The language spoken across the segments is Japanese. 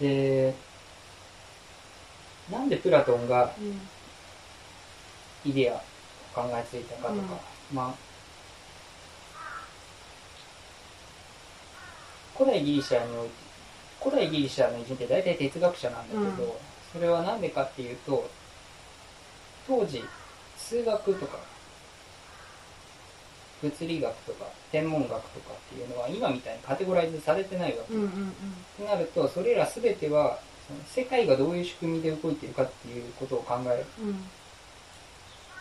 で、なんでプラトンがうん。イデアを考えついたかとか、まあ、古代ギリシャにおいて、古代ギリシャの偉人って大体哲学者なんだけど、うん。それはなんでかっていうと、当時、数学とか、物理学とか、天文学とかっていうのは今みたいにカテゴライズされてないわけ。うんうんとなると、それらすべては、その世界がどういう仕組みで動いているかっていうことを考えるうん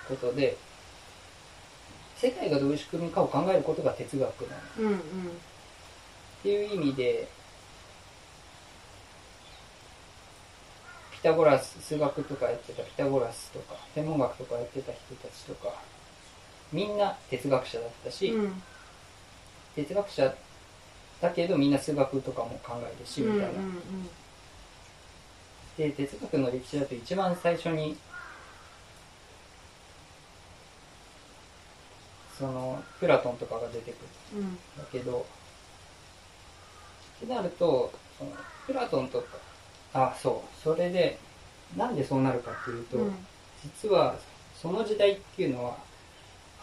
ことで、世界がどういう仕組みかを考えることが哲学なの。うんうんっていう意味で、ピタゴラス、数学とかやってたピタゴラスとか、天文学とかやってた人たちとか、みんな哲学者だったし、うん哲学者だけどみんな数学とかも考えるし、みたいな。うんで、哲学の歴史だと一番最初に、その、プラトンとかが出てくる。うんだけど、ってなると、そのプラトンとか、あ、そう、それで、なんでそうなるかっていうと、うん実は、その時代っていうのは、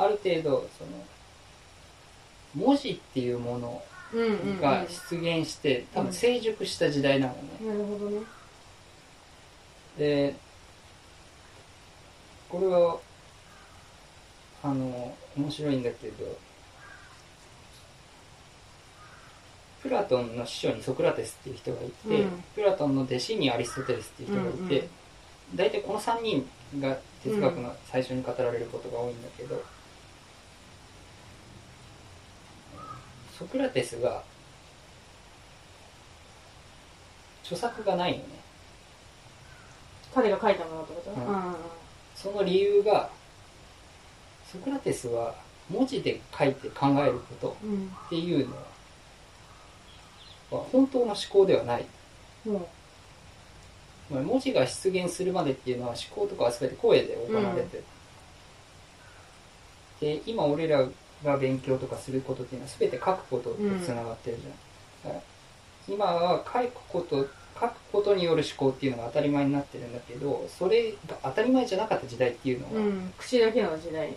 ある程度、その、文字っていうものうんうんうん。が出現して、多分成熟した時代なのね。なるほどね。で、これは、あの、面白いんだけど、プラトンの師匠にソクラテスっていう人がいて、うん。プラトンの弟子にアリストテレスっていう人がいて、大体この3人が哲学の最初に語られることが多いんだけど、ソクラテスが、著作がないのね。彼が書いたものってこと？うんうんうんその理由が、ソクラテスは文字で書いて考えることうんっていうのは本当の思考ではない。もつまり文字が出現するまでっていうのは思考とかは全て声で行われてる。で、今俺らが勉強とかすることっていうのは全て書くこととつながってるじゃん。だから今は書くこと、書くことによる思考っていうのが当たり前になってるんだけど、それが当たり前じゃなかった時代っていうのは、う、うん、口だけの時代。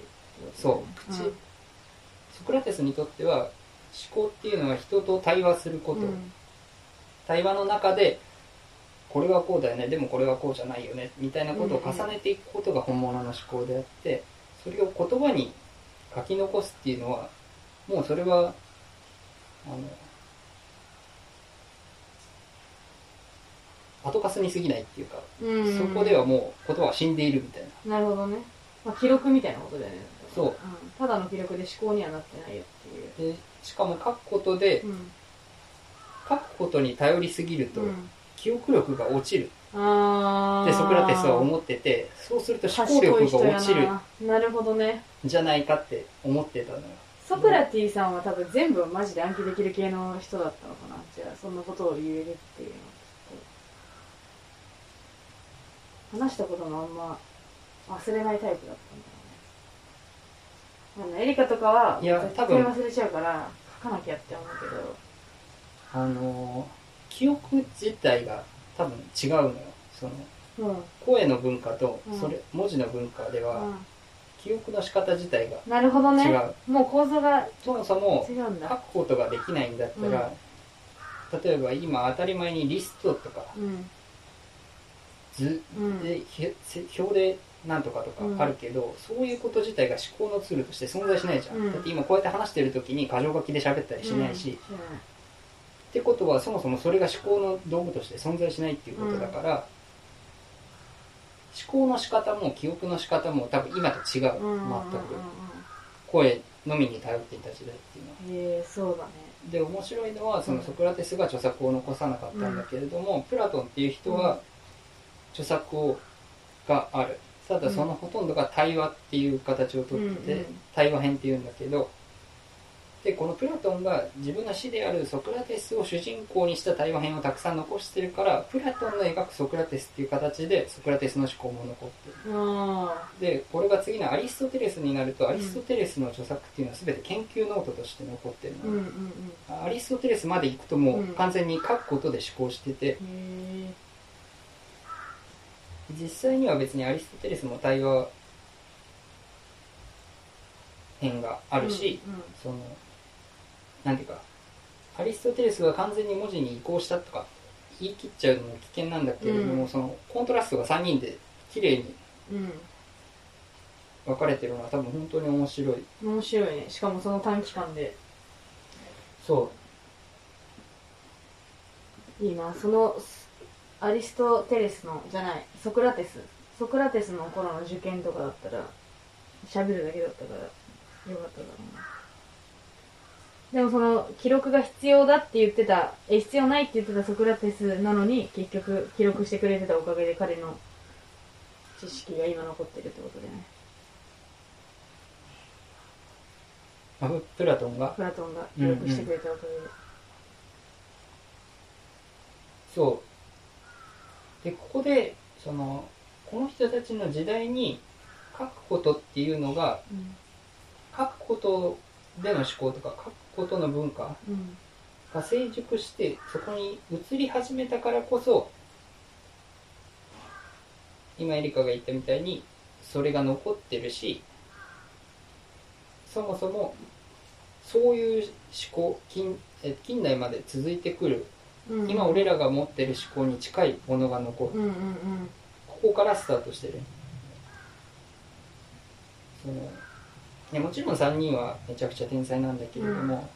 そう、口、ソクラテスにとっては思考っていうのは人と対話すること、うん。対話の中でこれはこうだよね。でもこれはこうじゃないよね。みたいなことを重ねていくことが本物の思考であってそれを言葉に書き残すっていうのはもうそれはあの後かすに過ぎないっていうか、うん。そこではもう言葉は死んでいるみたいな。なるほどね、まあ、記録みたいなことだよね。そう。うん、ただの記録で思考にはなってないよっていう。でしかも書くことでうん。書くことに頼りすぎるとうん。記憶力が落ちるってソクラテスは思っててそうすると思考力が落ちるな。なるほどね。んじゃないかって思ってたのよ。ソクラティさんは多分全部マジで暗記できる系の人だったのかな。じゃあそんなことを言えるっていう。のはきっと話したこともあんま忘れないタイプだったんだろうね。あのエリカとかはいや絶対忘れちゃうから書かなきゃって思うけど。あのー記憶自体が多分違うのよ。そのうん。声の文化とうん。それ、文字の文化では、う記憶の仕方自体がんなるほどね。違う。もう構造がそもそも書くことができないんだったら、例えば今当たり前にリストとかうん。図うん。で、ひ表でなんとかとかあるけど、そういうこと自体が思考のツールとして存在しないじゃん、うん。だって今こうやって話してる時に箇条書きで喋ったりしないし、うんってことはそもそもそれが思考の道具として存在しないっていうことだから、思考の仕方も記憶の仕方も多分今と違う、うんうんうんうん。全く。声のみに頼っていた時代っていうのは。へえそうだね。で面白いのはそのソクラテスが著作を残さなかったんだけれども、プラトンっていう人は著作をがある。ただそのほとんどが対話っていう形をとってて、うんうん。対話編っていうんだけどでこのプラトンが自分の師であるソクラテスを主人公にした対話編をたくさん残してるからプラトンの描くソクラテスっていう形でソクラテスの思考も残ってる。あでこれが次のアリストテレスになるとアリストテレスの著作っていうのは全て研究ノートとして残ってるーうんの、うん。アリストテレスまで行くともううん。完全に書くことで思考してて。うんへ実際には別にアリストテレスも対話編がああるし、うんうん。そのなんていうかアリストテレスが完全に文字に移行したとか言い切っちゃうのも危険なんだけれども、うん。そのコントラストが3人で綺麗にうん。分かれてるのは多分本当に面白い。面白いね。しかもその短期間で。そいいな。そのアリストテレスのじゃないソクラテス。ソクラテスの頃の受験とかだったら喋るだけだったからよかっただろうなでもその記録が必要だって言ってたえ必要ないって言ってたソクラテスなのに結局記録してくれてたおかげで彼の知識が今残ってるってことだよね。うあプラトンが？プラトンが記録してくれたおかげで、そう。でここでそのこの人たちの時代に書くことっていうのがうん。書くことでの思考とか書くことの文化うん。が成熟してそこに移り始めたからこそ今エリカが言ったみたいにそれが残ってるしそもそもそういう思考近え近代まで続いてくるうん。今俺らが持ってる思考に近いものが残る。うんうんうん。ここからスタートしてる。そのいやもちろん3人はめちゃくちゃ天才なんだけれども、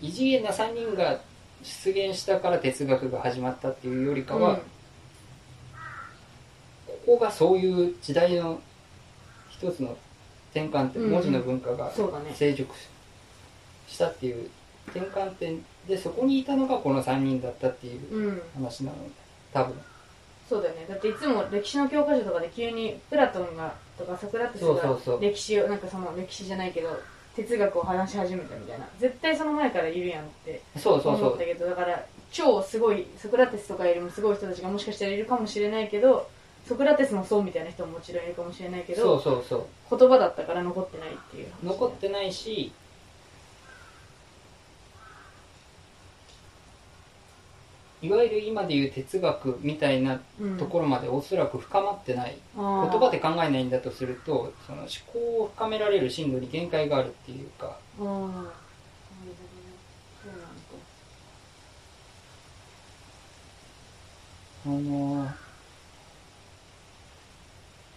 異次元な3人が出現したから哲学が始まったっていうよりかは、ここがそういう時代の一つの転換点、うん文字の文化が成熟したっていう転換点でそこにいたのがこの3人だったっていううん。話なの多分。そうだよね。だっていつも歴史の教科書とかで急にプラトンがとかソクラテスそうそうそう。が歴史をなんかその歴史じゃないけど哲学を話し始めたみたいな。絶対その前からいるやんってそうそうそう。思ったけどだから超すごいソクラテスとかよりもすごい人たちがもしかしたらいるかもしれないけどソクラテスのそうみたいな人ももちろんいるかもしれないけそうどそうそう。言葉だったから残ってないっていう話残ってないしいわゆる今でいう哲学みたいなうん。ところまでおそらく深まってない、言言葉で考えないんだとするとその思考を深められる深度に限界があるっていうか。あのー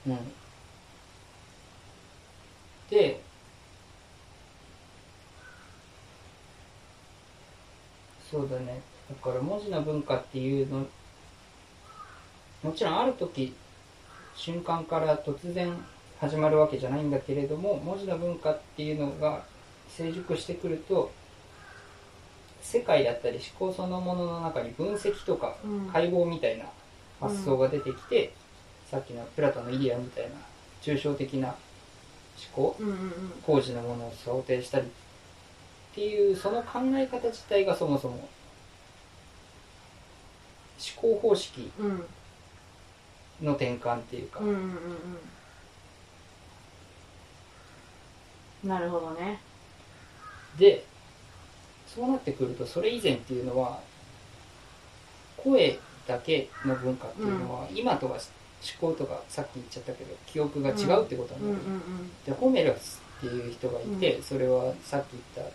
うん。でそうだねだから文字の文化っていうのもちろんある時瞬間から突然始まるわけじゃないんだけれども文字の文化っていうのが成熟してくると世界だったり思考そのものの中に分析とかうん。解剖みたいな発想が出てきて、さっきのプラトンのイデアみたいな抽象的な思考工事のものを想定したりっていうその考え方自体がそもそも思考方式うん。の転換っていうか、うんうんうんうん。なるほどね。でそうなってくるとそれ以前っていうのは声だけの文化っていうのは、今とは思考とかさっき言っちゃったけど記憶が違うってことうんうんなんだよね、でホメロスっていう人がいて、それはさっき言った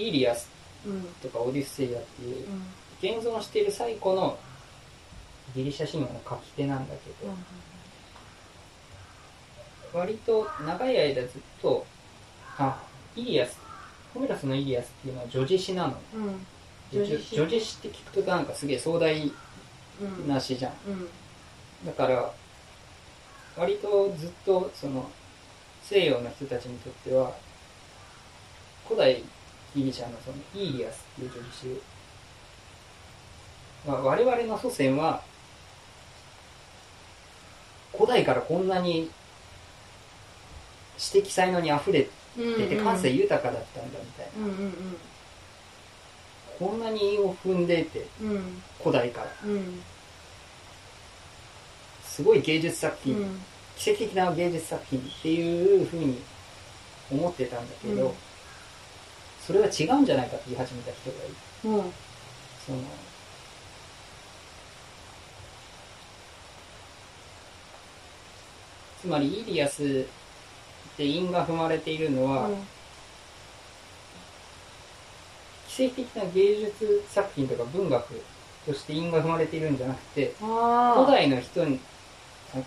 イーリアスうんうんとかオデュッセイアっていううん。現存している最古のギリシャ神話の書き手なんだけど、割と長い間ずっとあイリアスホメロスのイリアスっていうのは叙事詩なの。う叙事詩。叙事詩って聞くとなんかすげえ壮大うんな詩じゃん。うん。だから割とずっとその西洋の人たちにとっては古代ギリシャのそのイーリアスっていう叙事詩まあ、我々の祖先は古代からこんなに知的才能にあふれてて感性豊かだったんだみたいな、うんうんこんなに韻を踏んでいてうんうん。古代から。うん。すごい芸術作品、うん。奇跡的な芸術作品っていうふうに思ってたんだけど、うんそれは違うんじゃないかって言い始めた人がいる。もうそのつまりイリアスって韻が踏まれているのは、うん。奇跡的な芸術作品とか文学として韻が踏まれているんじゃなくてあ古代の人に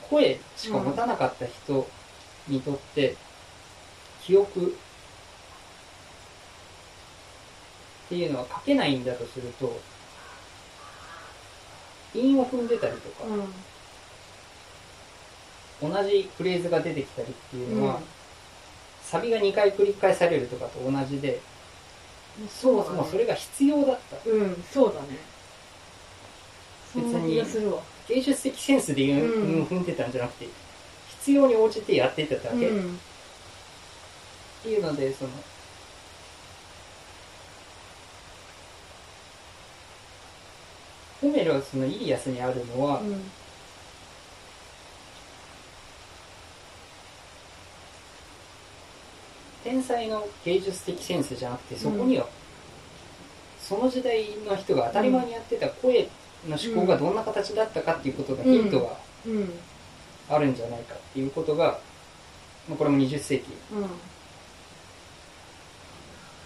声しか持たなかった人にとって記憶っていうのは書けないんだとすると韻を踏んでたりとかう、ん。同じフレーズが出てきたりっていうのは、うん。サビが2回繰り返されるとかと同じでそもそもそれが必要だった。うんそうだね。そんな気がするわ。芸術的センスで韻を踏んでたんじゃなくて必要に応じてやってただけ、うん。っていうのでそのホメロスのイリアスにあるのは、うん。天才の芸術的センスじゃなくてそこには、その時代の人が当たり前にやってた声の思考がどんな形だったかっていうことがヒントがうん。あるんじゃないかっていうことが、まあこれも20世紀うん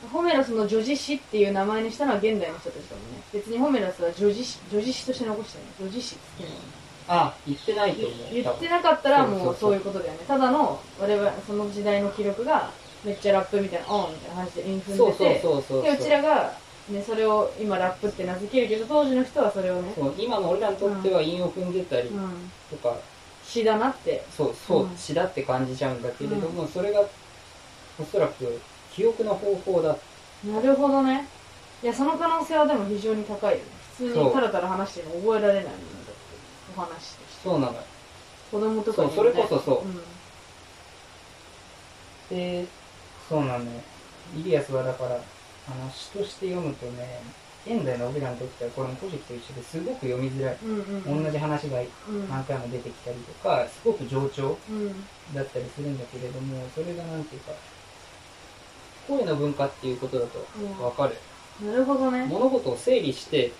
ホメロスの女児詩っていう名前にしたのは現代の人たちだもんね。別にホメロスは女児詩女児詩として残したよね女児詩っていうの。はあ言ってないと思う言ってなかったらもうそういうことだよね。ただの我々その時代の記録がめっちゃラップみたいなオンみたいな話でインフそうそうンでてそうそう。でうちらが、ね、それを今ラップって名付けるけど当時の人はそれをねそう今の俺らにとっては韻を踏んでたりうん。とか、詩だなって。そうそううん。詩だって感じちゃうんだけれども、それがおそらく記憶の方法だ。なるほどね。いやその可能性はでも非常に高いよね。普通にタラタラ話しても覚えられないもんだってお話としてそうなのよ。子供とかにも、ね、そうそれこそそう。うん。でそうなのよ。イリアスはだからあの詩として読むとね現代の俺らにとってはこれも古事記と一緒ですごく読みづらい、うんうんうん。同じ話がうん。何回も出てきたりとかすごく冗長うん。だったりするんだけれどもそれがなんていうか声の文化っていうことだと分かる、なるほどね。物事を整理して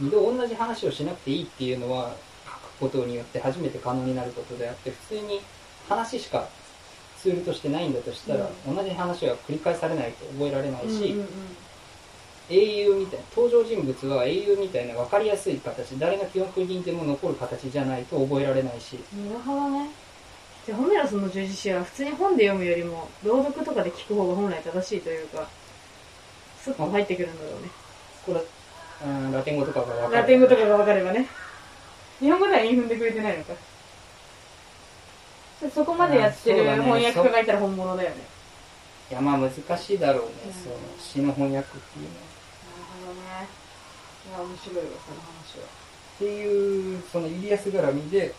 二度同じ話をしなくていいっていうのは書くことによって初めて可能になることであって普通に話しかツールとしてないんだとしたら、同じ話は繰り返されないと覚えられないし、うんうんうん。英雄みたいな登場人物は英雄みたいな分かりやすい形誰の記憶にでも残る形じゃないと覚えられないし。なるほどねじゃあホメロスの十字詩は普通に本で読むよりも朗読とかで聞く方が本来正しいというかスッと入ってくるんだろうね。これうんラテン語とかが分かるラテン語とかが分かればね。日本語では韻踏んでくれてないのか。そこまでやってる翻訳家がいたら本物だよね。いやまあ難しいだろうね、うん。その詩の翻訳っていうのは。なるほどね。いや面白いわその話は。っていうそのイリアス絡みで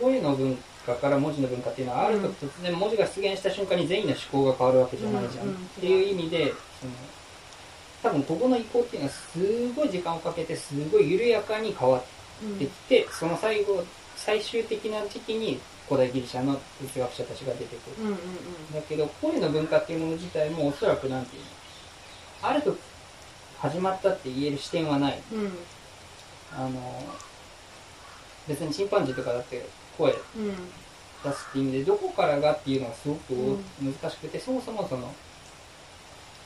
声の文化から文字の文化っていうのはある時突然文字が出現した瞬間に全員の思考が変わるわけじゃないじゃん、うん。うんっていう意味でその多分ここの移行っていうのはすごい時間をかけてすごい緩やかに変わってきて、その最後最終的な時期に古代ギリシャの哲学者たちが出てくる。うんうんうん。だけど声の文化っていうもの自体もおそらくなんていうのあると始まったって言える視点はない。あの別にチンパンジーとかだって声。うん。出すっていう意味でどこからがっていうのはすごくう難しくて、そもそもその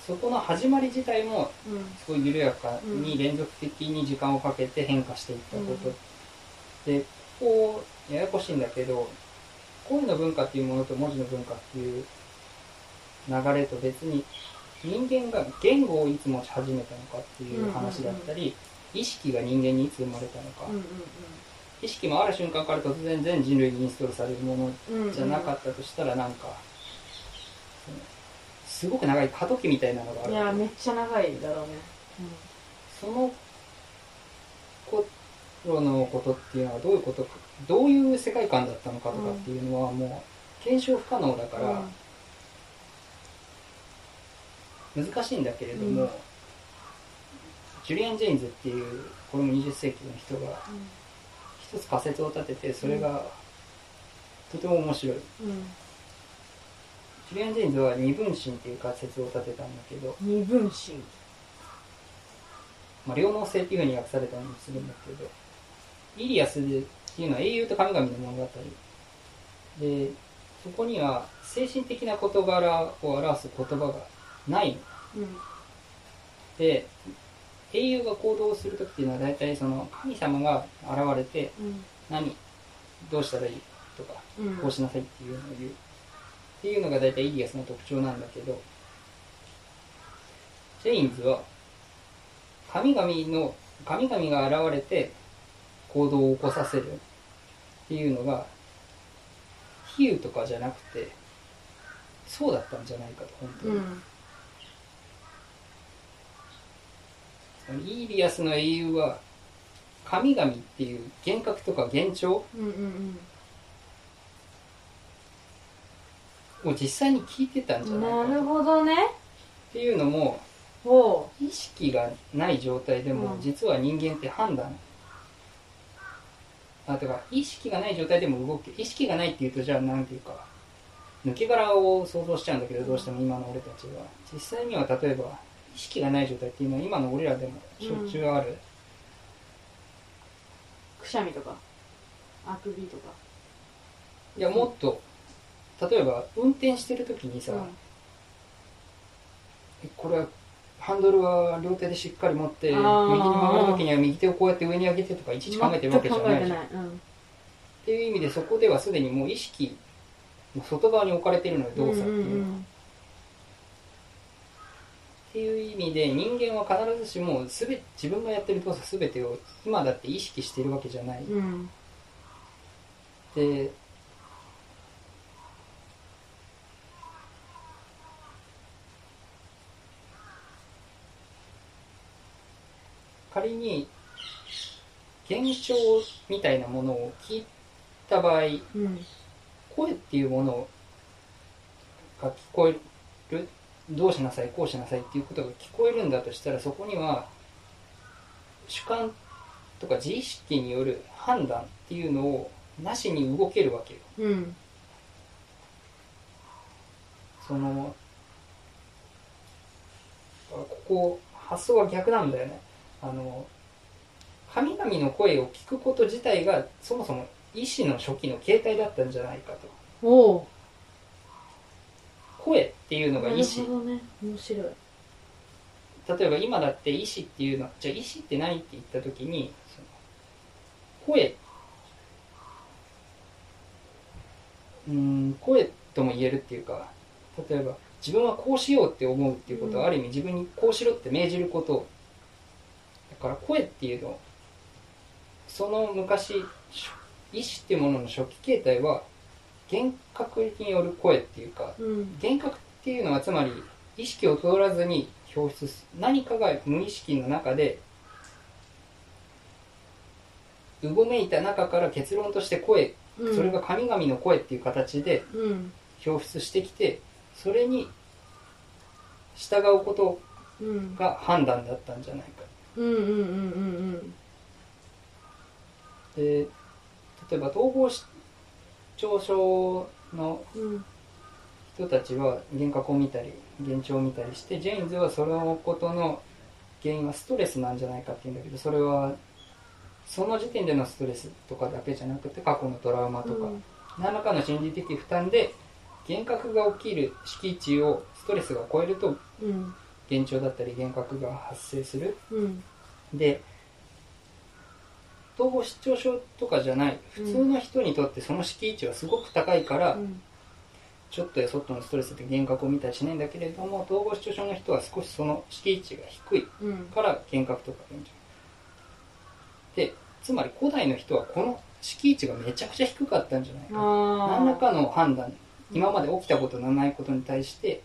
そこの始まり自体もうん。すごい緩やかに連続的に時間をかけて変化していったこと、でこうややこしいんだけど声の文化っていうものと文字の文化っていう流れと別に人間が言語をいつ持ち始めたのかっていう話だったり、意識が人間にいつ生まれたのか、うん意識もある瞬間から突然全人類にインストールされるものうんうん。じゃなかったとしたらなんか、すごく長い過渡期みたいなのがあいるやめっちゃ長いだろうね。そのこ頃のことっていうのはどういうことかどういう世界観だったのかとかっていうのはもう検証不可能だから難しいんだけれども、うん。ジュリアン・ジェインズっていうこれも20世紀の人が一つ仮説を立ててそれがとても面白い。うんうんジュリアン・ジェインズは二分身っていう仮説を立てたんだけど、二分身まあ、両脳性っていうふうに訳されたりもするんだけど、イリアスでっていうのは英雄と神々の物語。で、そこには精神的な事柄を表す言葉がないの。うんで、英雄が行動するときっていうのは大体その神様が現れて、うん。何？どうしたらいい？とか、うん。こうしなさいっていうのを言う。っていうのが大体イリアスの特徴なんだけど、ジェインズは、神々の、神々が現れて行動を起こさせるっていうのが、比喩とかじゃなくて、そうだったんじゃないかと、本当に。うんイリアスの英雄は、神々っていう幻覚とか幻聴を実際に聞いてたんじゃうんなるないかと。ほどね。っていうのも、ほ意識がない状態でもうん。実は人間って判断、あてか意識がない状態でも動く。意識がないっていうとじゃあなんていうか抜け殻を想像しちゃうんだけどどうしても今の俺たちは。実際には例えば意識がない状態っていうのは今の俺らでもしょっちゅうある、うくしゃみとかあくびとか。いやもっと例えば運転してる時にさ、えこれはハンドルは両手でしっかり持って右に曲がる時には右手をこうやって上に上げてとかいちいち考えてるわけじゃないじゃん。全く考えてない。っていう意味でそこではすでにもう意識の外側に置かれてるのようん動作っていうのは、うんうんっていう意味で人間は必ずしもすべ自分がやってる動作全てを今だって意識してるわけじゃない、うんうん。で仮に現象みたいなものを聞いた場合うん。声っていうものが聞こえるどうしなさいこうしなさいっていうことが聞こえるんだとしたらそこには主観とか自意識による判断っていうのをなしに動けるわけよ。うん。そのここ発想は逆なんだよね。あの神々の声を聞くこと自体がそもそも意志の初期の形態だったんじゃないかと。おお声っていうのが意ね。面白い。例えば今だって意志っていうのじゃあ意志って何って言った時に声うーん声とも言えるっていうか例えば自分はこうしようって思うっていうことは、うんある意味自分にこうしろって命じること。だから声っていうのその昔し意志っていうものの初期形態は幻覚による声っていうかうん。幻覚っていうのはつまり意識を通らずに表出す何かが無意識の中でうごめいた中から結論として声、うん。それが神々の声っていう形でうん。表出してきてそれに従うことうん。が判断だったんじゃないか。うんうんうんうんで例えば統合失調症の人たちは幻覚を見たり幻聴を見たりしてジェインズはそのことの原因はストレスなんじゃないかって言うんだけどそれはその時点でのストレスとかだけじゃなくて過去のトラウマとか、何らかの心理的負担で幻覚が起きる敷地をストレスが超えるとうん。幻聴だったり幻覚が発生する。うん。で統合失調症とかじゃない普通の人にとってその敷地はすごく高いから、うん。ちょっとやそっとのストレスで幻覚を見たりしないんだけれども統合失調症の人は少しその敷地が低いうん。から幻覚とか幻聴でつまり古代の人はこの敷地がめちゃくちゃ低かったんじゃないか。あ何らかの判断今まで起きたことのないことに対して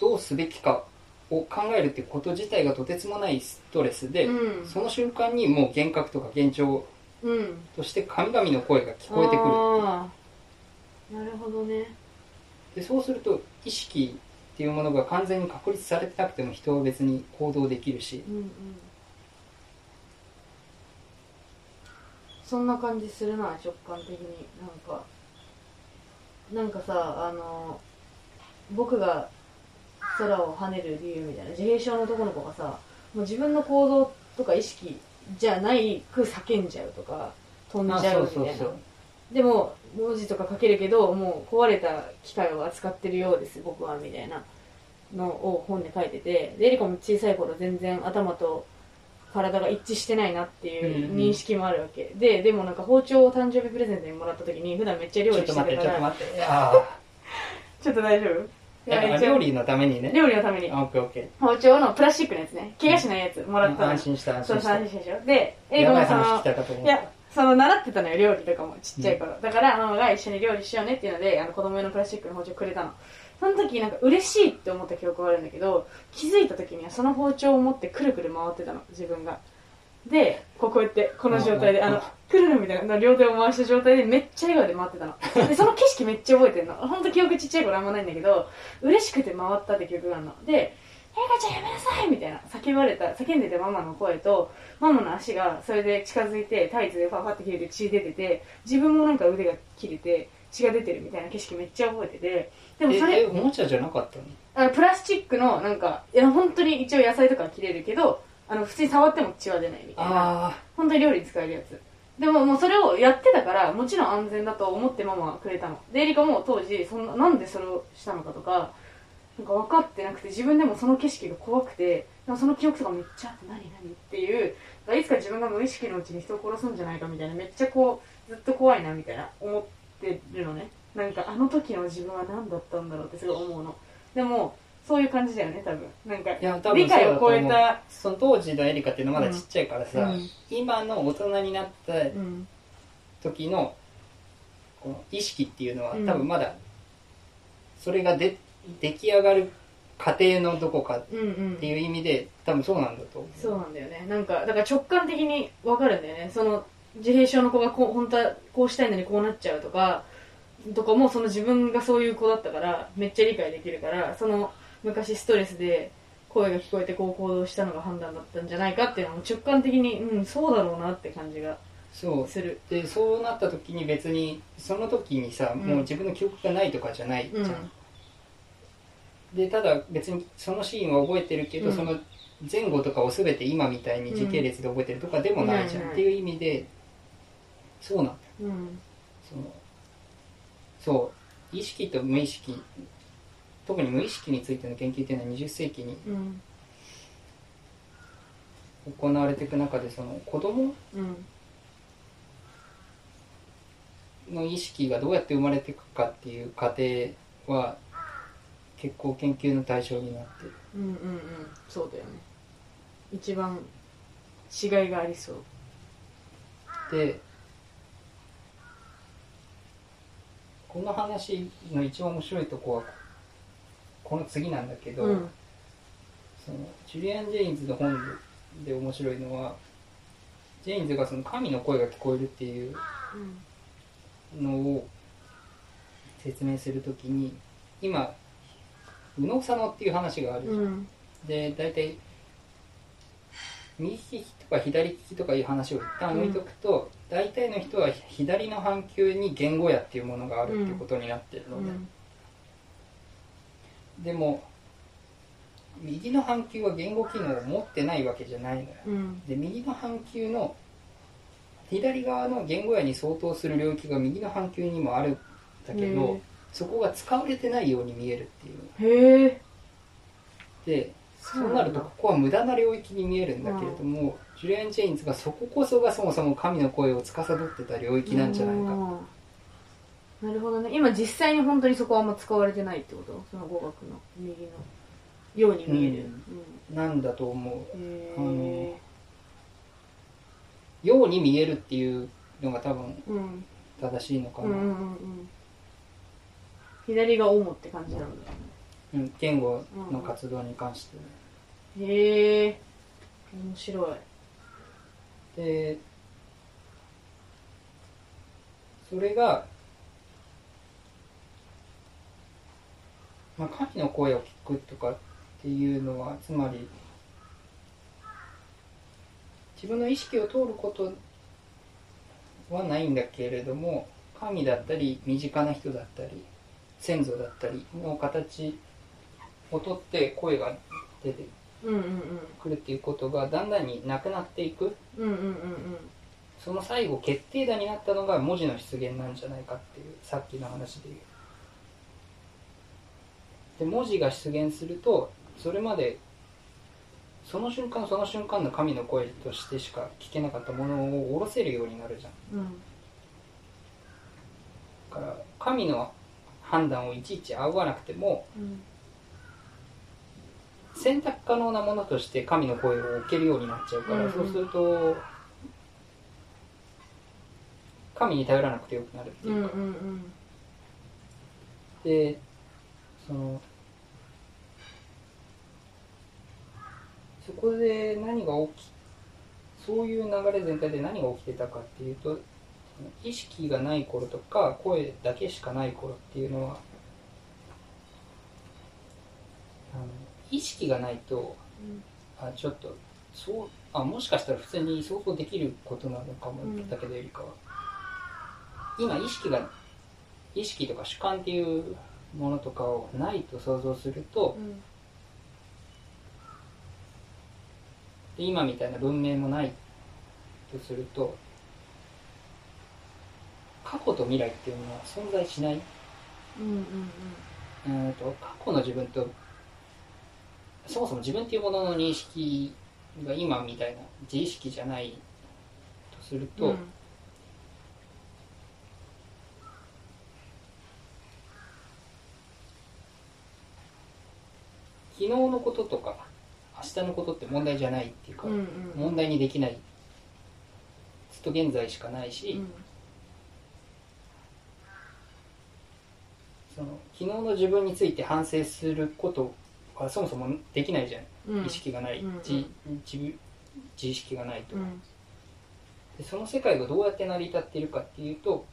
どうすべきかを考えるってこと自体がとてつもないストレスで、うん。その瞬間にもう幻覚とか幻聴うん。として神々の声が聞こえてくる。あー。なるほどね。でそうすると意識っていうものが完全に確立されてなくても人は別に行動できるし。うんうん。そんな感じするな直感的に。なんかなんかさあの僕が空を跳ねる理由みたいな。自閉症の男の子がさもう自分の行動とか意識じゃないく叫んじゃうとか飛んじゃうみたいな。でも文字とか書けるけどもう壊れた機械を扱ってるようです僕はみたいなのを本で書いてて。でエリカも小さい頃全然頭と体が一致してないなっていううんうん。認識もあるわけ、ででもなんか包丁を誕生日プレゼントにもらった時に普段めっちゃ料ちょっと理して待ってちょっとたから待って。あ ちょっと大丈夫？料理のためにね。料理のために。あオッケーオッケ包丁のプラスチックのやつね。怪我しないやつもらった。のー安心した安そう心した安心したでしょでエリやばいカもそのいやた、その習ってたのよ、料理とかも、ちっちゃい頃。だから、ママが一緒に料理しようねっていうので、あの子供用のプラスチックの包丁くれたの。その時、なんか嬉しいって思った記憶があるんだけど、気づいた時にはその包丁を持ってくるくる回ってたの、自分が。で、こうやって、この状態で、うんあの、くるるみたいな、両手を回した状態でめっちゃ笑顔で回ってたの。で、その景色めっちゃ覚えてるの。ほんと記憶ちっちゃい頃あんまないんだけど、嬉しくて回ったって記憶があるの。で、エリカちゃんやめなさいみたいな叫ばれた叫んでたママの声とママの足がそれで近づいてタイツでパパって切れて血出てて自分もなんか腕が切れて血が出てるみたいな景色めっちゃ覚えててでもそええれおもちゃじゃなかったの？あのプラスチックのなんかいや本当に一応野菜とかは切れるけどあの普通に触っても血は出ないみたいな。あ本当に料理に使えるやつ。でももうそれをやってたからもちろん安全だと思ってママはくれたの。でエリカも当時そんななんでそれをしたのかとかなんか分かってなくて自分でもその景色が怖くてでもその記憶とかめっちゃあって何何っていういつか自分が無意識のうちに人を殺すんじゃないかみたいなめっちゃこうずっと怖いなみたいな思ってるのね。なんかあの時の自分は何だったんだろうってすごい思うの。でもそういう感じだよね多分。なんかあいや多分理解を超えた。その当時のエリカっていうのはまだちっちゃいからさ、うん。今の大人になったうん。時のこの意識っていうのはうん。多分まだそれがで出来上がる過程のどこかっうんうん。ていう意味で多分そうなんだと思う。そうなんだよね。なんかだから直感的に分かるんだよね。その自閉症の子がこう本当はこうしたいのにこうなっちゃうとかとかもその自分がそういう子だったからめっちゃ理解できるからその昔ストレスで声が聞こえてこう行動したのが判断だったんじゃないかっていうのも直感的にうんそうだろうなって感じがそう。する。でそうなった時に別にその時にさ、うん。もう自分の記憶がないとかじゃないじゃん、うん。でただ別にそのシーンは覚えてるけど、うん。その前後とかを全て今みたいに時系列で覚えてるとかでもないじゃん、うんっていう意味でそうなんだうん。そのそう。意識と無意識特に無意識についての研究っていうのは20世紀にうん。行われていく中でその子供うん。の意識がどうやって生まれていくかっていう過程は結構研究の対象になって。るうんうんうん。そうだよね。一番違いがありそう。でこの話の一番面白いとこはこの次なんだけど、うん。そのジュリアン・ジェインズの本で面白いのはジェインズがその神の声が聞こえるっていうのを説明するときに今右脳左脳っていう話があるじゃん、うん。で大体右利きとか左利きとかいう話を一旦置いとくと、大体の人は左の半球に言語野っていうものがあるっていうことになってるうので、んでも右の半球は言語機能を持ってないわけじゃないのよ。うん。で右の半球の左側の言語野に相当する領域が右の半球にもあるんだけど、そこが使われてないように見えるっていう。へえ。でそそうなるとここは無駄な領域に見えるんだけれども、ジュリアン・ジェインズがそここそがそもそも神の声を司ってた領域なんじゃないか。うんなるほどね。今実際に本当にそこはあんま使われてないってこと？その語学の右のように見える、なんだと思う。えように見えるっていうのが多分うん。正しいのかな、うんうんうんうん。左が主って感じなんだ。うん、言語の活動に関して、へえ面白い。でそれが、まあ、神の声を聞くとかっていうのはつまり自分の意識を通ることはないんだけれども神だったり身近な人だったり先祖だったりの形をとって声が出てくるっていうことがだんだんになくなっていく。その最後決定打になったのが文字の出現なんじゃないかっていうさっきの話で言うで文字が出現するとそれまでその瞬間その瞬間の神の声としてしか聞けなかったものを下ろせるようになるじゃん。うん。だから神の判断をいちいち仰がなくてもうん。選択可能なものとして神の声を置けるようになっちゃうから、うんうん。そうすると神に頼らなくてよくなるってうんいうか、うんうん。でそのそこで何が起きそういう流れ全体で何が起きてたかっていうと意識がない頃とか声だけしかない頃っていうのはあの意識がないとあちょっとそうあもしかしたら普通に想像できることなのかもうんだけどよりかは、今意識が意識とか主観っていうものとかをないと想像するとうんで今みたいな文明もないとすると過去と未来っていうのは存在しない。うんうん。うーんと過去の自分とそもそも自分っていうものの認識が今みたいな自意識じゃないとすると、うん。昨日のこととか明日のことって問題じゃないっていうか、うんうん。問題にできない。ずっと現在しかないし、うん。その昨日の自分について反省することはそもそもできないじゃん、うん。意識がない、うんうん。自自自意識がないと、うん。でその世界がどうやって成り立っているかっていうと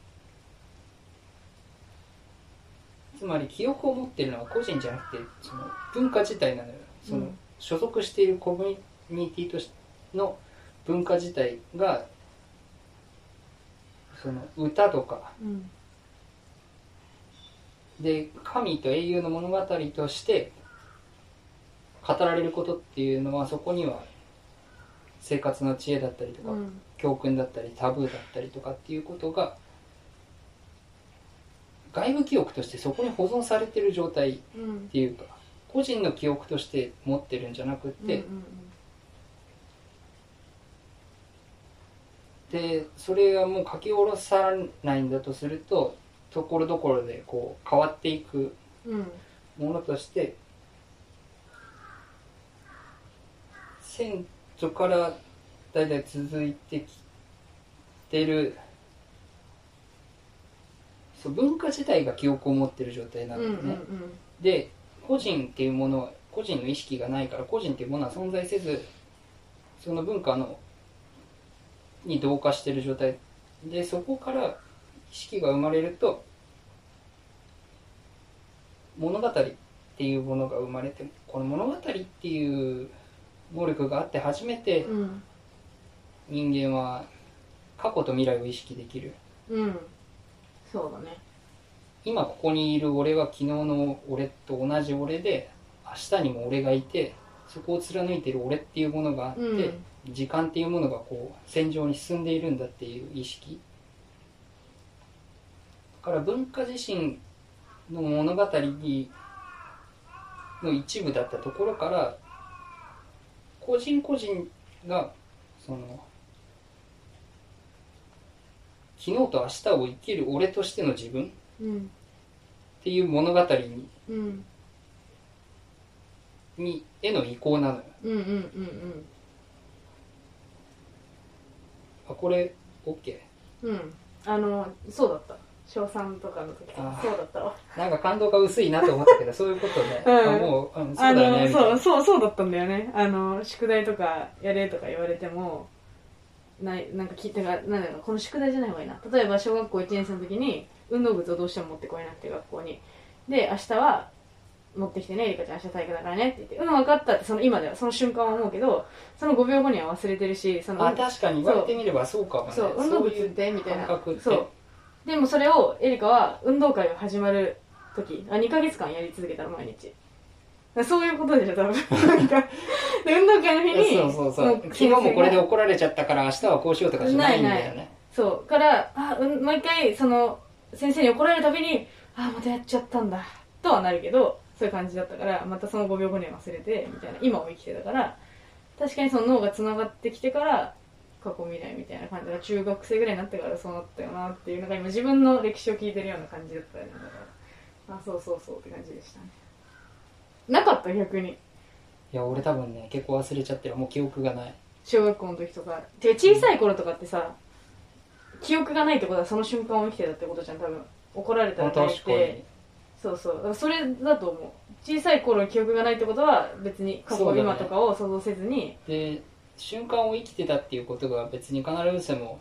つまり記憶を持っているのは個人じゃなくてその文化自体なのよ。その、うん所属しているコミュニティとしての文化自体がその歌とかうん。で神と英雄の物語として語られることっていうのはそこには生活の知恵だったりとか、うん。教訓だったりタブーだったりとかっていうことが外部記憶としてそこに保存されてる状態っうんていうか個人の記憶として持ってるんじゃなくって、うんでそれがもう書き下ろさないんだとするとところどころでこう変わっていくうんものとして先祖から代々続いてきてるそう文化自体が記憶を持ってる状態なうんんだよね、うん。で個人っていうものは個人の意識がないから個人っていうものは存在せずその文化のに同化してる状態。でそこから意識が生まれると物語っていうものが生まれてこの物語っていう能力があって初めてうん。人間は過去と未来を意識できる。うん。そうだね今ここにいる俺は昨日の俺と同じ俺で明日にも俺がいてそこを貫いてる俺っていうものがあって、うん。時間っていうものがこう戦場に進んでいるんだっていう意識。だから文化自身の物語の一部だったところから個人個人がその昨日と明日を生きる俺としての自分うんっていう物語にうん。にへの移行なのよ。うんうんうん。あこれ OK? うんうん。あのそうだった。小3とかの時。そうだったわ。なんか感動が薄いなと思ったけどそういうことね、うん。あもう、うん、そあうだよね。そうそうそうだったんだよね。あの宿題とかやれとか言われてもないなんか聞いてがなんだろうこの宿題じゃない方がいいな。例えば小学校1年生の時に運動靴をどうしても持ってこれなくて学校に。で明日は持ってきてねリカちゃん明日体育だからねって言ってうん分かったってその今ではその瞬間は思うけどその5秒後には忘れてるしそのあ確かに言われてみればそうかもね。そう運動靴ってみたいな。そうでもそれをエリカは運動会が始まる時あ2ヶ月間やり続けたの毎日。そういうことでしょ多分。なんかで運動会の日にそうそうそう。も昨日もこれで先怒られちゃったから明日はこうしようとかじゃないんだよね。そう。からあ、うん、もう一回その先生に怒られるたびにあまたやっちゃったんだとはなるけどそういう感じだったからまたその5秒後には忘れてみたいな今を生きてたから確かにその脳がつながってきてから過去未来みたいな感じが中学生ぐらいになってからそうなったよなっていうのが今自分の歴史を聞いてるような感じだったよね。だからあそうそうそうって感じでしたね。なかった？逆に。いや俺多分ね結構忘れちゃってる。もう記憶がない。小学校の時とか。てか小さい頃とかってさ記憶がないってことはその瞬間を生きてたってことじゃん多分。怒られたら泣い確かに。てそうそう。それだと思う。小さい頃に記憶がないってことは別に過去、ね今とかを想像せずに。で瞬間を生きてたっていうことが別に必ずしも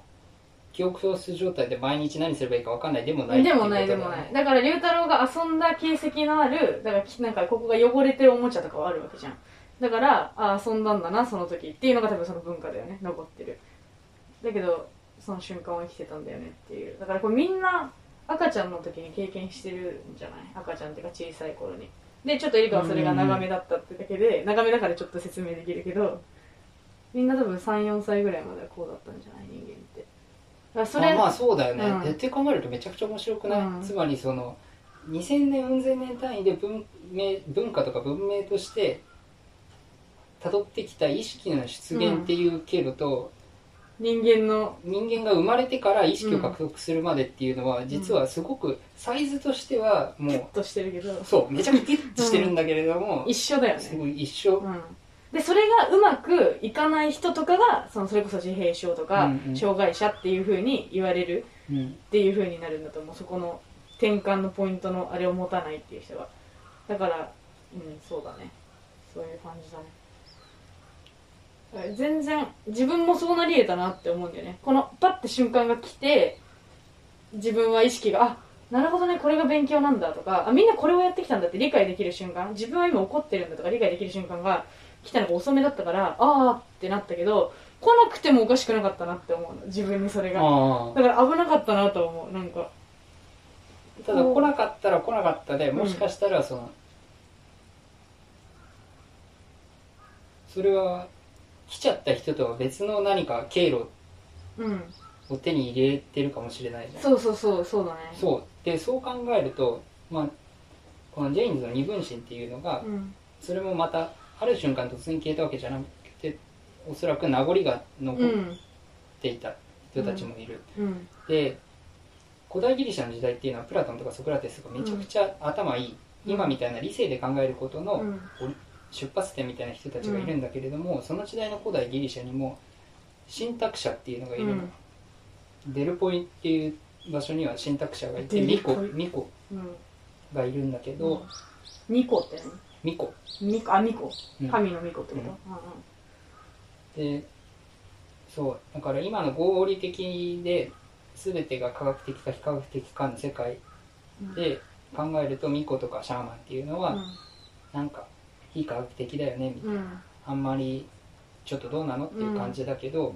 記憶喪失状態で毎日何すればいいか分かんないでもないでもないでもない。だから龍太郎が遊んだ形跡のあるだからきなんかここが汚れてるおもちゃとかはあるわけじゃん。だからあ遊んだんだなその時っていうのが多分その文化だよね。残ってる。だけどその瞬間を生きてたんだよねっていう。だからこれみんな赤ちゃんの時に経験してるんじゃない？赤ちゃんっていうか小さい頃に。でちょっとエリカはそれが長めだったってだけで長めだからちょっと説明できるけどみんな多分34歳ぐらいまではこうだったんじゃない？人間って。だそれまあまあそうだよね、うん。でって考えるとめちゃくちゃ面白くない、うん。つまりその2000年運千年単位で文明文化とか文明として辿ってきた意識の出現っていう経路と、人間の。人間が生まれてから意識を獲得するまでっていうのは、実はすごくサイズとしてはもう、としてるけど。そうめちゃくちゃギュッとしてるんだけれども、一緒だよね、すごい一緒、うん、でそれがうまくいかない人とかがそのそれこそ自閉症とか、うんうん。障害者っていうふうに言われるうんっていうふうになるんだと思う。そこの転換のポイントのあれを持たないっていう人は。だからうんそうだね。そういう感じだね全然自分もそうなり得たなって思うんだよね。このパッて瞬間が来て自分は意識があなるほどねこれが勉強なんだとかあみんなこれをやってきたんだって理解できる瞬間自分は今怒ってるんだとか理解できる瞬間が来たのが遅めだったからああってなったけど来なくてもおかしくなかったなって思うの。自分にそれが。あだから危なかったなと思う。なんか。あただ来なかったら来なかったでもしかしたらその、それは来ちゃった人とは別の何か経路うん。を手に入れてるかもしれないじゃん。そうそうそうそうだね。そう。でそう考えると、まあ、このジェインズの二分身っていうのが、うん。それもまたある瞬間突然消えたわけじゃなくておそらく名残が残っうんていた人たちもいる、うん。で古代ギリシャの時代っていうのはプラトンとかソクラテスがめちゃくちゃ頭いい、うん。今みたいな理性で考えることのうん出発点みたいな人たちがいるんだけれども、その時代の古代ギリシャにも神託者っていうのがいるの、うん。デルポイっていう場所には神託者がいてミコミコうん。がいるんだけど、ミコってミコ。何ミコあミコ。うん。神のミコってこと、でそう。だから今の合理的で全てが科学的か非科学的かの世界うんうん。で考えるとミコとかシャーマンっていうのは、なんか非科学的だよねみたいな、うん。うんあんまりちょっとどうなのっていう感じだけど、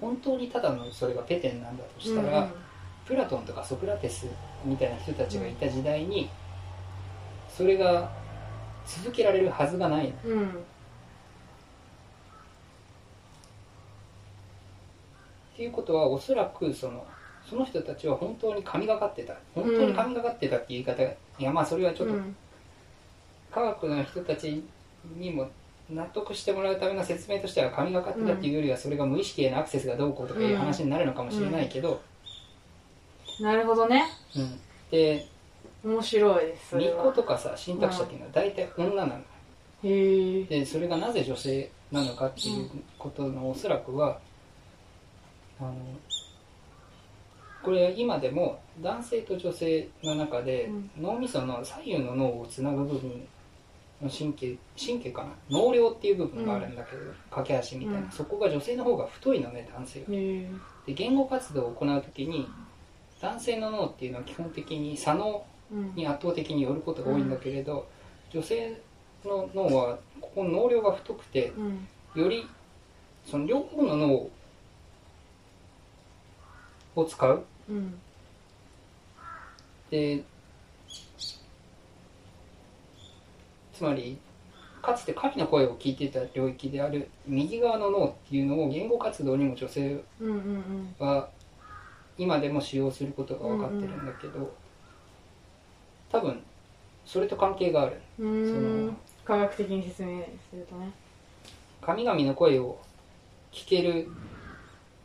本当にただのそれがペテンなんだとしたら、プラトンとかソクラテスみたいな人たちがいた時代にそれが続けられるはずがないうんうん。っていうことはおそらくそのその人たちは本当に神がかってた。本当に神がかってたっていう言い方が、いやまあそれはちょっとうん科学の人たちにも納得してもらうための説明としては神がかってたっていうよりはそれが無意識へのアクセスがどうこうとかいう話になるのかもしれないけど、なるほどね。うん。で面白いです。巫女とかさ神託者っていうのは大体女なのへえでそれがなぜ女性なのかっていうことのおそらくはあのこれは今でも男性と女性の中でうん。脳みその左右の脳をつなぐ部分の神経神経かな？脳梁っていう部分があるんだけど、架け橋みたいな、うん。そこが女性の方が太いのね男性がへえで言語活動を行う時に男性の脳っていうのは基本的に左脳うん。に圧倒的によることが多いんだけれど、女性の脳はここの脳梁が太くてうん。よりその両方の脳を使う。うん。でつまりかつて神の声を聞いていた領域である右側の脳っていうのを言語活動にも女性は今でも使用することが分かってるんだけど、多分それと関係がある。その科学的に説明するとね。神々の声を聞ける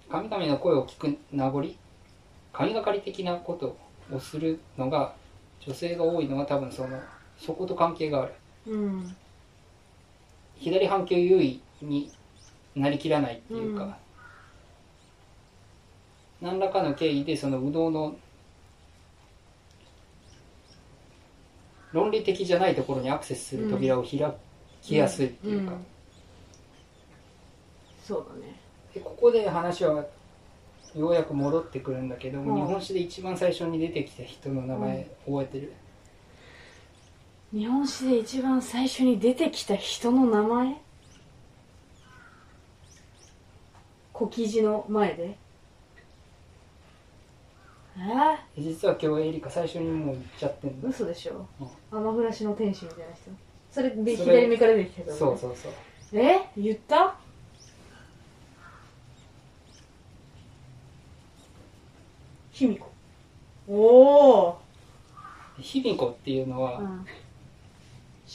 神々の声を聞く名残神がかり的なことをするのが女性が多いのは多分そのそこと関係があるうん。左半球優位になりきらないっていうか、何らかの経緯でその右脳の論理的じゃないところにアクセスする扉を開きやすいっていうか、ん。そうだね。でここで話はようやく戻ってくるんだけども、うん。日本史で一番最初に出てきた人の名前覚えてる、日本史で一番最初に出てきた人の名前？小記事の前で？え？実は今日エリカ最初にもう言っちゃってんー、だ嘘でしょ？うん。天暮らしの天使みたいな人。それで左目から出てきたからそうそうそう。え？言った？卑弥呼。おお卑弥呼っていうのは、うん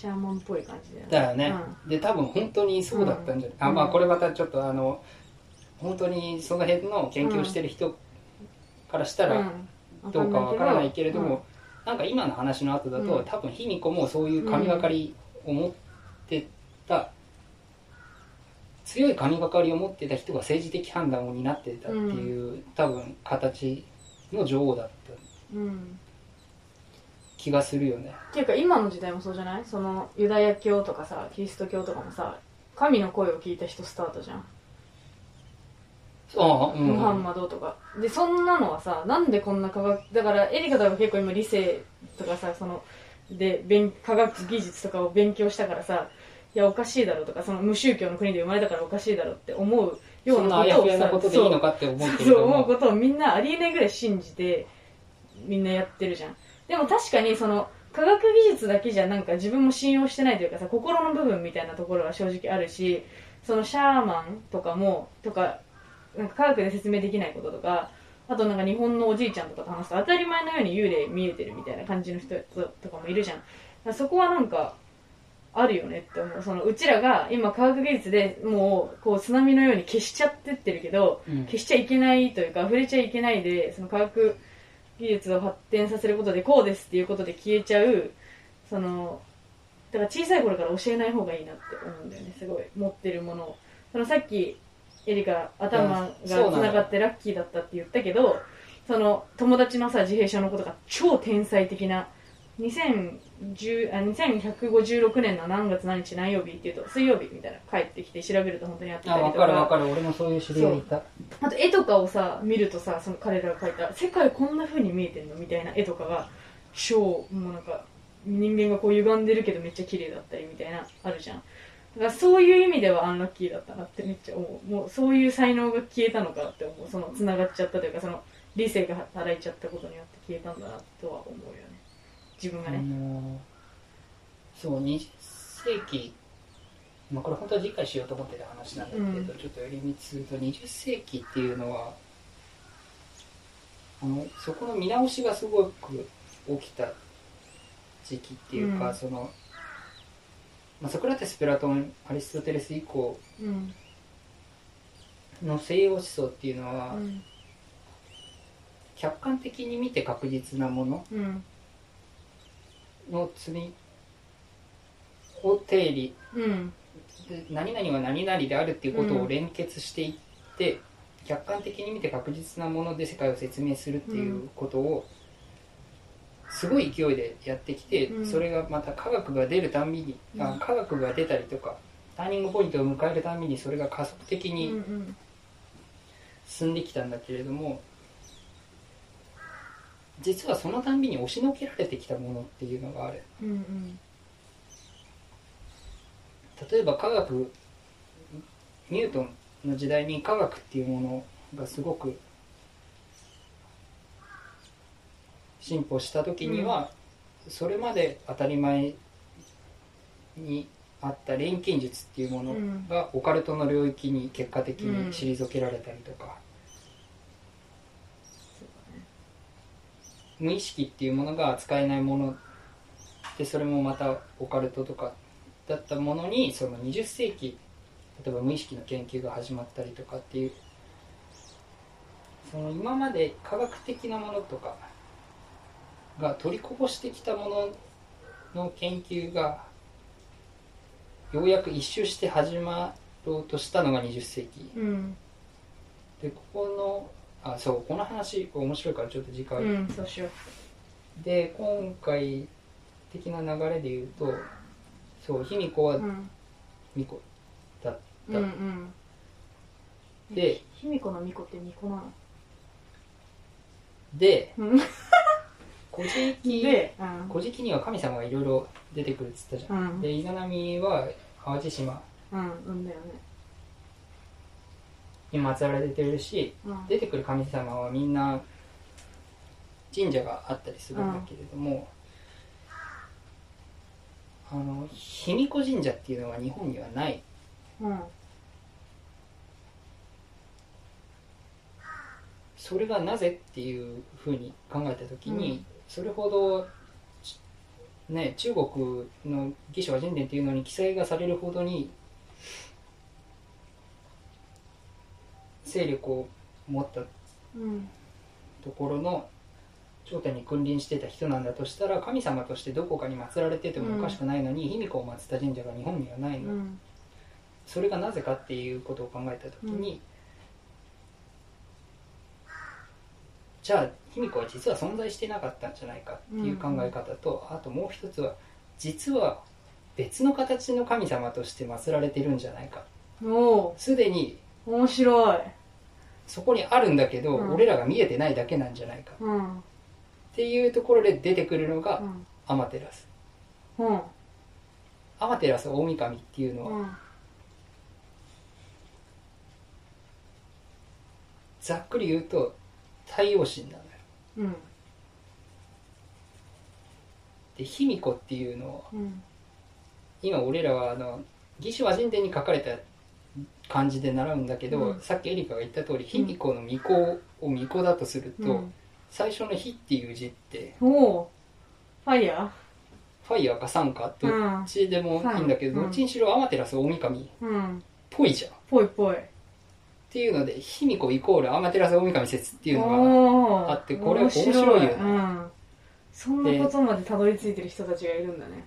シャーマンっぽい感じだよね。だよね、で多分本当にそうだったんじゃない、あまあうんこれまたちょっとあの本当にその辺の研究をしてる人からしたらどうかわからないけれども、なんか今の話の後だと、うん。多分卑弥呼もそういう神がかりを持ってた、強い神がかりを持ってた人が政治的判断を担ってたっていう、多分形の女王だった。うん、うん気がするよね。っていうか今の時代もそうじゃない？そのユダヤ教とかさキリスト教とかもさ神の声を聞いた人スタートじゃん、ああ、うん。ムハンマドとか。でそんなのはさなんでこんな科学だからエリカとか結構今理性とかさそので勉科学技術とかを勉強したからさいやおかしいだろうとかその無宗教の国で生まれたからおかしいだろうって思うよそうんなことをさことでいいのかって思うけそう思うことをみんなありえないぐらい信じてみんなやってるじゃんでも確かにその科学技術だけじゃなんか自分も信用してないというかさ心の部分みたいなところは正直あるしそのシャーマンとかもとかなんか科学で説明できないこととかあとなんか日本のおじいちゃんとかと話すと当たり前のように幽霊見えてるみたいな感じの人とかもいるじゃん。そこはなんかあるよねって思う。そのうちらが今科学技術でもうこう津波のように消しちゃってってるけどうん。消しちゃいけないというか触れちゃいけないでその科学技術を発展させることでこうですっていうことで消えちゃうそのだから小さい頃から教えない方がいいなって思うんだよねすごい。持ってるものを。そのさっきエリカ頭がつながってラッキーだったって言ったけどその友達のさ自閉症のことが超天才的な2010あ2156年の何月何日何曜日っていうと水曜日みたいな帰ってきて調べると本当にあってたありと分かる分かる。俺もそういう知り合いいた。あと絵とかをさ見るとさその彼らが描いた世界こんな風に見えてるのみたいな絵とかが超もうなんか人間がこう歪んでるけどめっちゃ綺麗だったりみたいなあるじゃん。だからそういう意味ではアンラッキーだったなってめっちゃ思う。もうそういう才能が消えたのかって思う。その繋がっちゃったというかその理性が働いちゃったことによって消えたんだなとは思うよね自分があねのそう20世紀まあこれ本当は次回しようと思ってた話なんだけど、うん。ちょっと寄り道すると20世紀っていうのはあのそこの見直しがすごく起きた時期っていうか、うん。その、まあ、ソクラテスプラトンアリストテレス以降うん。の西洋思想っていうのは、うん。客観的に見て確実なものうんの積みを定理うん。で何々は何々であるっていうことを連結していって、客観的に見て確実なもので世界を説明するっていうことをすごい勢いでやってきて、うん。それがまた科学が出るたんびに、あうん。科学が出たりとかターニングポイントを迎えるたんびにそれが加速的うんうにん。進んできたんだけれども実はそのたんびに押しのけられてきたものっていうのがある。うんうん例えば科学ニュートンの時代に科学っていうものがすごく進歩した時には、それまで当たり前にあった錬金術っていうものがオカルトの領域に結果的に退けられたりとか、そうだね無意識っていうものが扱えないものでそれもまたオカルトとかだったものにその20世紀例えば無意識の研究が始まったりとかっていうその今まで科学的なものとかが取りこぼしてきたものの研究がようやく一周して始まろうとしたのが20世紀。うん。でここのあそうこの話面白いからちょっと次回、うんそうしよで今回的な流れで言うとそう卑弥呼はううん。巫女だっうんうん。で卑弥呼の巫女って巫女なの？でうん。古事記でうん。古事記には神様がいろいろ出てくるっつったじゃん、うん。で伊賀波は淡路島。うんうんだよねに祀られてるしうん。出てくる神様はみんな神社があったりするんだけれども、あの卑弥呼神社っていうのは日本にはない。うん。それがなぜっていうふうに考えた時に、うん。それほど、ちね、中国の「義手は人伝」っていうのに記載がされるほどに勢力を持ったうんところの頂点に君臨してた人なんだとしたら神様としてどこかに祀られててもおかしくないのに、卑弥呼を祀った神社が日本にはないの、うん。それがなぜかっていうことを考えた時に、じゃあ卑弥呼は実は存在してなかったんじゃないかっていう考え方と、あともう一つは実は別の形の神様として祀られてるんじゃないか。おすでにお面白いそこにあるんだけど、うん。俺らが見えてないだけなんじゃないか。うん。っていうところで出てくるのがうん。アマテラス。うん。アマテラス大神っていうのは、うん。ざっくり言うと太陽神なのよ。うん。で卑弥呼っていうのはうん。今俺らはあの義手和人伝に書かれた漢字で習うんだけど、うん。さっきエリカが言った通り卑弥呼の巫女を巫女だとすると、うん。最初の「卑」っていう字っておおファイヤファイヤーかサンか？どっちでもいいんだけど、うん。どっちにしろアマテラス大神。っぽいじゃん。っぽいぽい。ていうので卑弥呼イコールアマテラス大神説っていうのがあってこれ面白いよね。うん。そんなことまでたどり着いてる人たちがいるんだね。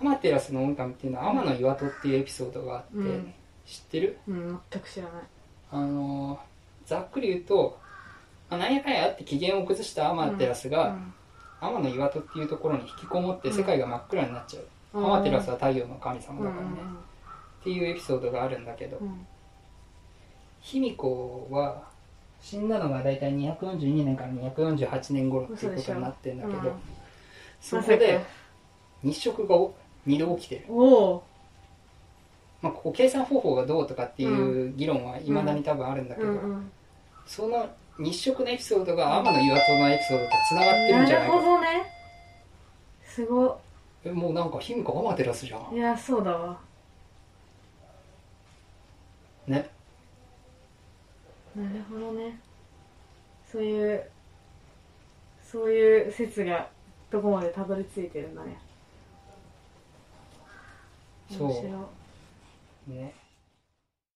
アマテラスの大神っていうのは天の岩戸っていうエピソードがあって、うん知ってる？うん全く知らない。あのーざっくり言うと、まあ、なんやかんやあって機嫌を崩したアマテラスが、天の岩戸っていうところに引きこもってうん。世界が真っ暗になっちゃう、うん。アマテラスは太陽の神様うんだからね、っていうエピソードがあるんだけど、うん。卑弥呼は死んだのが大体242年から248年頃っていうことになってるんだけど、うんそこで日食が2度起きてる、おおまあ、ここ計算方法がどうとかっていう議論はいまだに多分あるんだけど、その日食のエピソードが天の岩戸のエピソードとつながってるんじゃないなるかほどね。すご。えもうなんか卑弥呼アマテラスじゃん。いやそうだわ。ね。なるほどね。そういうそういう説がどこまでたどり着いてるんだね。そう。面白いね